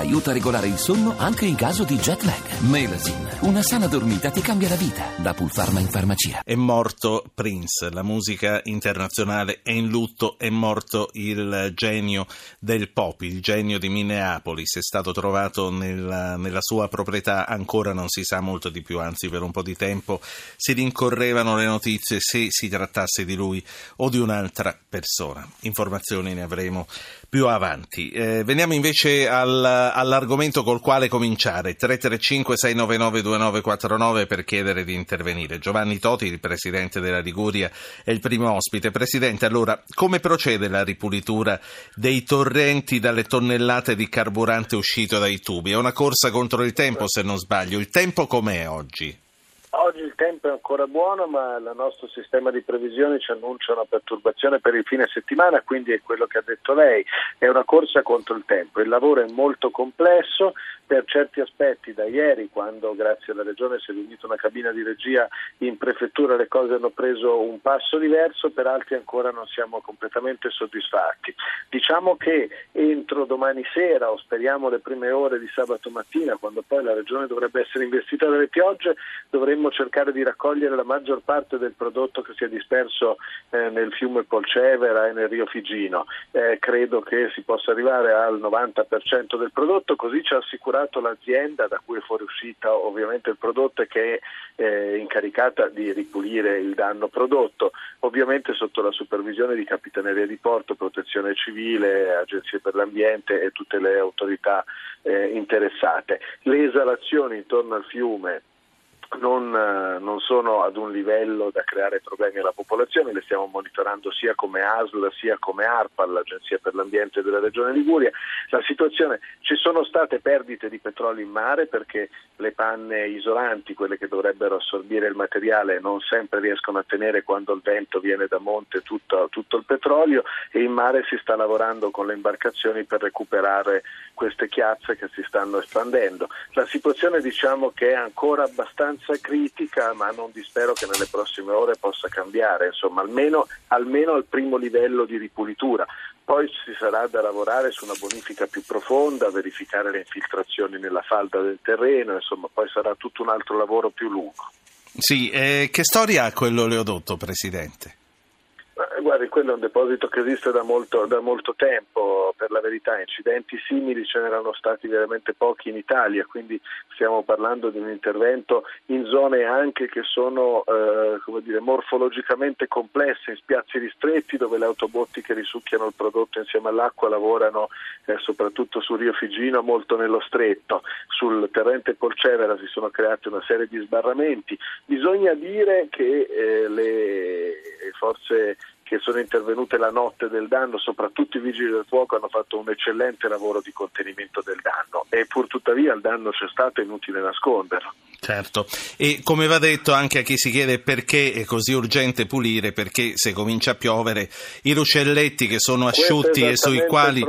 aiuta a regolare il sonno anche in caso di jet lag. Melasin, una sana dormita ti cambia la vita. Da Pulpharma in farmacia. È morto Prince, la musica internazionale è in lutto, è morto il genio del pop, il genio di Minneapolis, è stato trovato nella, nella sua proprietà, ancora non si sa molto di più, anzi per un po' di tempo si rincorrevano le notizie se si trattasse di lui o di un'altra persona. Informazioni ne avremo più avanti. Eh, veniamo invece al, all'argomento col quale cominciare. 335-699-2949 per chiedere di intervenire. Giovanni Toti, il presidente della Liguria, è il primo ospite. Presidente, allora, come procede la ripulitura dei torrenti dalle tonnellate di carburante uscito dai tubi? È una corsa contro il tempo, se non sbaglio. Il tempo com'è oggi? È ancora buono, ma il nostro sistema di previsione ci annuncia una perturbazione per il fine settimana, quindi è quello che ha detto lei, è una corsa contro il tempo. Il lavoro è molto complesso, per certi aspetti da ieri, quando grazie alla Regione si è riunita una cabina di regia in prefettura, le cose hanno preso un passo diverso, per altri ancora non siamo completamente soddisfatti. Diciamo che entro domani sera o speriamo le prime ore di sabato mattina, quando poi la Regione dovrebbe essere investita dalle piogge, dovremmo cercare di raccogliere la maggior parte del prodotto che si è disperso eh, nel fiume Polcevera e nel Rio Figino. Eh, credo che si possa arrivare al 90% del prodotto, così ci ha assicurato l'azienda da cui è fuoriuscita ovviamente il prodotto e che è eh, incaricata di ripulire il danno prodotto, ovviamente sotto la supervisione di Capitaneria di Porto, Protezione Civile, Agenzie per l'Ambiente e tutte le autorità eh, interessate. Le esalazioni intorno al fiume non, eh, non, sono ad un livello da creare problemi alla popolazione, le stiamo monitorando sia come ASL sia come ARPA, l'Agenzia per l'Ambiente della Regione Liguria. La situazione, ci sono state perdite di petrolio in mare perché le panne isolanti, quelle che dovrebbero assorbire il materiale, non sempre riescono a tenere quando il vento viene da monte tutto, tutto il petrolio e in mare si sta lavorando con le imbarcazioni per recuperare queste chiazze che si stanno espandendo. La situazione diciamo che è ancora abbastanza critica, ma non dispero che nelle prossime ore possa cambiare, insomma, almeno, almeno al primo livello di ripulitura. Poi ci sarà da lavorare su una bonifica più profonda, verificare le infiltrazioni nella falda del terreno, insomma, poi sarà tutto un altro lavoro più lungo. Sì, eh, che storia ha quello Leodotto, Presidente? Guardi, quello è un deposito che esiste da molto, da molto, tempo, per la verità, incidenti simili ce n'erano stati veramente pochi in Italia, quindi stiamo parlando di un intervento in zone anche che sono eh, dire, morfologicamente complesse, in spiazzi ristretti dove le autobotti che risucchiano il prodotto insieme all'acqua lavorano eh, soprattutto sul Rio Figino molto nello stretto, sul Terrente Polcevera si sono creati una serie di sbarramenti, bisogna dire che eh, le forze che sono intervenute la notte del danno, soprattutto i vigili del fuoco hanno fatto un eccellente lavoro di contenimento del danno e pur tuttavia il danno c'è stato, è inutile nasconderlo. Certo, e come va detto anche a chi si chiede perché è così urgente pulire, perché se comincia a piovere i ruscelletti che sono asciutti e sui, quali,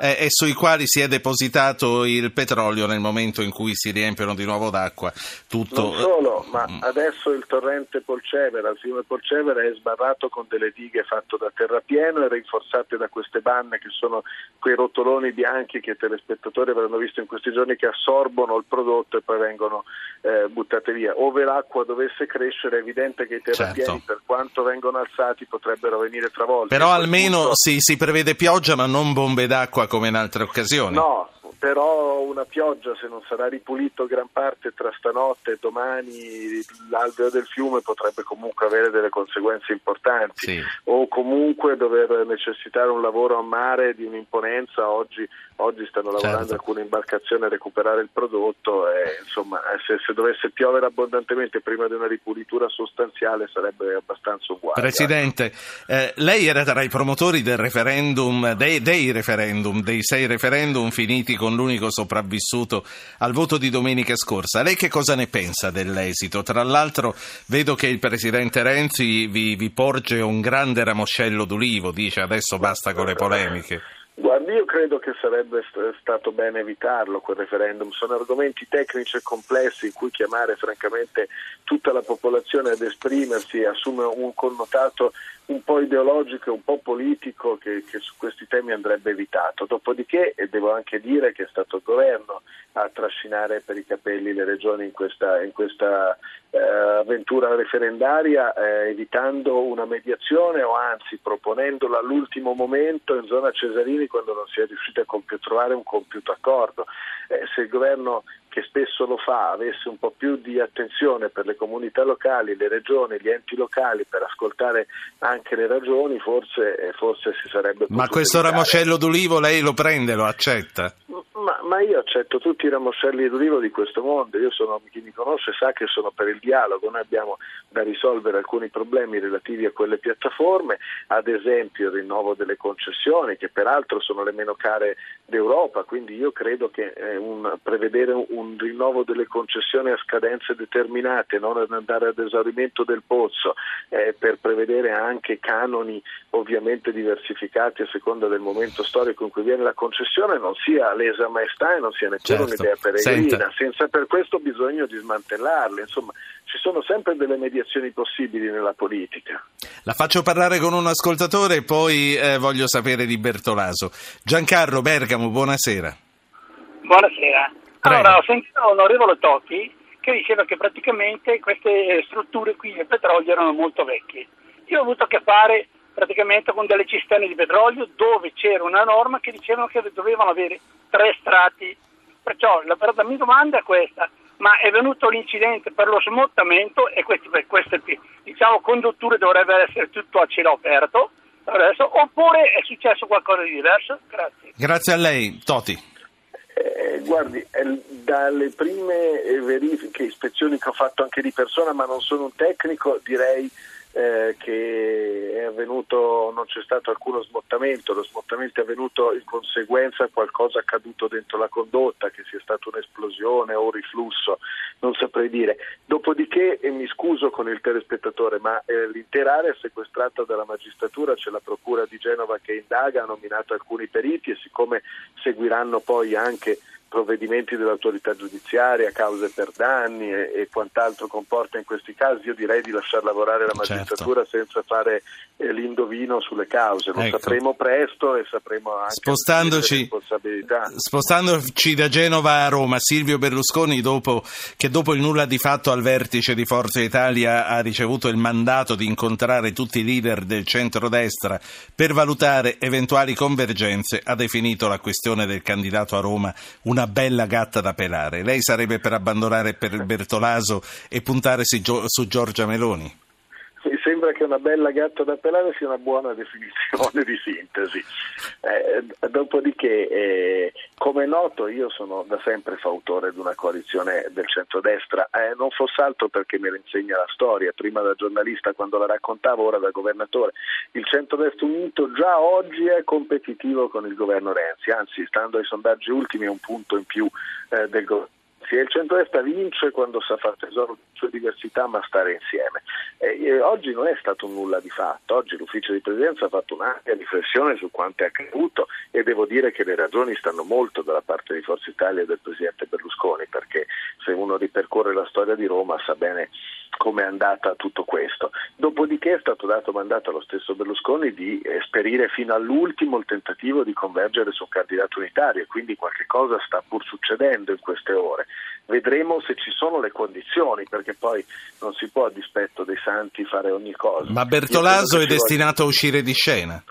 eh, e sui, quali, si è depositato il petrolio nel momento in cui si riempiono di nuovo d'acqua. Tutto... Non solo, ma mm. adesso il torrente Polcevera, il fiume Polcevera è sbarrato con delle dighe fatte da terrapieno e rinforzate da queste banne che sono quei rotoloni bianchi che i telespettatori avranno visto in questi giorni che assorbono il prodotto e poi vengono eh, buttate via. Ove l'acqua dovesse crescere è evidente che i terrapieni certo. per quanto vengono alzati potrebbero venire travolti. Però almeno punto... si, si prevede pioggia ma non bombe d'acqua come in altre occasioni. No, però una pioggia se non sarà ripulito gran parte tra stanotte e domani l'alveo del fiume potrebbe comunque avere delle conseguenze importanti sì. o comunque dover necessitare un lavoro a mare di un'imponenza oggi, oggi stanno lavorando certo. alcune imbarcazioni a recuperare il prodotto e insomma se, se, dovesse piovere abbondantemente prima di una ripulitura sostanziale sarebbe abbastanza uguale. Presidente, eh, lei era tra i promotori del referendum, dei, dei referendum, dei sei referendum finiti con con l'unico sopravvissuto al voto di domenica scorsa. Lei che cosa ne pensa dell'esito? Tra l'altro vedo che il Presidente Renzi vi, vi porge un grande ramoscello d'ulivo, dice adesso basta con le polemiche. Guardi, io credo che sarebbe stato bene evitarlo quel referendum, sono argomenti tecnici e complessi in cui chiamare francamente tutta la popolazione ad esprimersi assume un connotato un po' ideologico e un po' politico che, che, su questi temi andrebbe evitato. Dopodiché, e devo anche dire che è stato il governo a trascinare per i capelli le regioni in questa, in questa eh, avventura referendaria, eh, evitando una mediazione o anzi proponendola all'ultimo momento in zona Cesarini quando non si è riusciti a compi- trovare un compiuto accordo. Eh, se il governo che spesso lo fa avesse un po' più di attenzione per le comunità locali, le regioni, gli enti locali per ascoltare anche le ragioni, forse, eh, forse si sarebbe potuto. Ma questo evitare. ramoscello d'ulivo lei lo prende, lo accetta? Ma, ma, io accetto tutti i ramoscelli d'ulivo di questo mondo, sono, chi mi conosce sa che sono per il dialogo, noi abbiamo da risolvere alcuni problemi relativi a quelle piattaforme, ad esempio il rinnovo delle concessioni che peraltro sono le meno care d'Europa, quindi io credo che eh, un, prevedere un rinnovo delle concessioni a scadenze determinate, non andare ad esaurimento del pozzo, eh, per prevedere anche canoni ovviamente diversificati a seconda del momento storico in cui viene la concessione non sia lesa maestà e non sia neppure certo. un'idea peregrina, Senta. senza per questo bisogno di smantellarle. Insomma, ci sono sempre delle mediazioni possibili nella politica. La faccio parlare con un ascoltatore e poi eh, voglio sapere di Bertolaso. Giancarlo Bergamo, buonasera. Buonasera. Prego. Allora, ho sentito l'onorevole Totti che diceva che praticamente queste strutture qui del petrolio erano molto vecchie. Io ho avuto a che fare praticamente con delle cisterne di petrolio dove c'era una norma che dicevano che dovevano avere tre strati. Perciò la, la mia domanda è questa, ma è venuto l'incidente per lo smottamento e questi, per queste diciamo, condutture dovrebbero essere tutto a cielo aperto adesso, oppure è successo qualcosa di diverso? Grazie. Grazie a lei, Toti. Eh, guardi, eh, dalle prime eh, verifiche, ispezioni che ho fatto anche di persona, ma non sono un tecnico, direi eh, che è avvenuto, non c'è stato alcuno smottamento, lo smottamento è avvenuto in conseguenza a qualcosa accaduto dentro la condotta, che sia stata un'esplosione o un riflusso, non saprei dire. Dopodiché, e mi scuso con il telespettatore, ma eh, l'intera area è sequestrata dalla magistratura, c'è la Procura di Genova che indaga, ha nominato alcuni periti e siccome seguiranno poi anche provvedimenti dell'autorità giudiziaria, cause per danni e, e, quant'altro comporta in questi casi, io direi di lasciar lavorare la certo. magistratura certo. senza fare eh, l'indovino sulle cause. Lo ecco. sapremo presto e sapremo anche spostandoci, le responsabilità. Spostandoci da Genova a Roma, Silvio Berlusconi, dopo, che dopo il nulla di fatto al vertice di Forza Italia ha ricevuto il mandato di incontrare tutti i leader del centrodestra per valutare eventuali convergenze, ha definito la questione del candidato a Roma una una bella gatta da pelare. Lei sarebbe per abbandonare per Bertolaso e puntare su Giorgia Meloni? Sembra che una bella gatta da pelare sia una buona definizione di sintesi. Eh, dopodiché, eh, come è noto, io sono da sempre fautore di una coalizione del centrodestra, eh, non fosse altro perché me la insegna la storia, prima da giornalista quando la raccontavo, ora da governatore. Il centrodestra unito già oggi è competitivo con il governo Renzi, anzi, stando ai sondaggi ultimi, è un punto in più eh, del governo e il centro-destra vince quando sa fare tesoro di sue diversità ma stare insieme. E, oggi non è stato nulla di fatto, oggi l'ufficio di presidenza ha fatto un'ampia riflessione su quanto è accaduto e devo dire che le ragioni stanno molto dalla parte di Forza Italia e del presidente Berlusconi perché se uno ripercorre la storia di Roma sa bene come è andata tutto questo. Dopodiché è stato dato mandato allo stesso Berlusconi di esperire fino all'ultimo il tentativo di convergere su un candidato unitario e quindi qualche cosa sta pur succedendo in queste ore. Vedremo se ci sono le condizioni, perché poi non si può a dispetto dei santi fare ogni cosa. Ma Bertolaso è destinato a uscire di scena?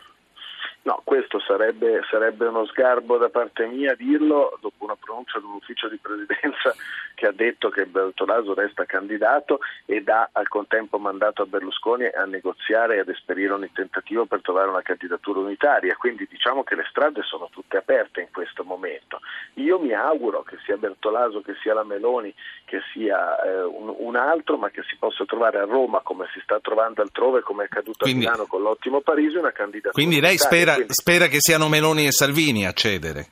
No, questo sarebbe, sarebbe, uno sgarbo da parte mia dirlo dopo una pronuncia dell'ufficio di presidenza che ha detto che Bertolaso resta candidato e dà al contempo mandato a Berlusconi a negoziare e ad esperire ogni tentativo per trovare una candidatura unitaria. Quindi diciamo che le strade sono tutte aperte in questo momento. Io mi auguro che sia Bertolaso, che sia la Meloni, che sia eh, un, un, altro, ma che si possa trovare a Roma come si sta trovando altrove, come è accaduto quindi, a Milano con l'ottimo Parisi, una candidatura Quindi lei spera, spera che siano Meloni e Salvini a cedere?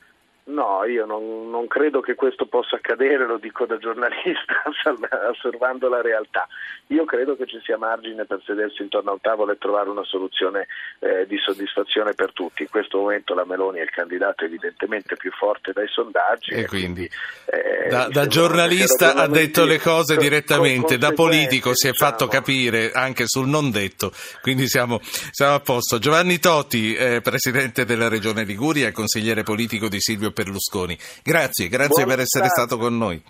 No, io non, non, credo che questo possa accadere, lo dico da giornalista, osservando la realtà. Io credo che ci sia margine per sedersi intorno a un tavolo e trovare una soluzione eh, di soddisfazione per tutti. In questo momento la Meloni è il candidato evidentemente più forte dai sondaggi. E, quindi, eh, da, da giornalista ha detto le cose direttamente, da politico si è diciamo. fatto capire anche sul non detto, quindi siamo, siamo a posto. Giovanni Toti, eh, Presidente della Regione Liguria e consigliere politico di Silvio Berlusconi. Grazie, grazie Buon per essere stato con noi.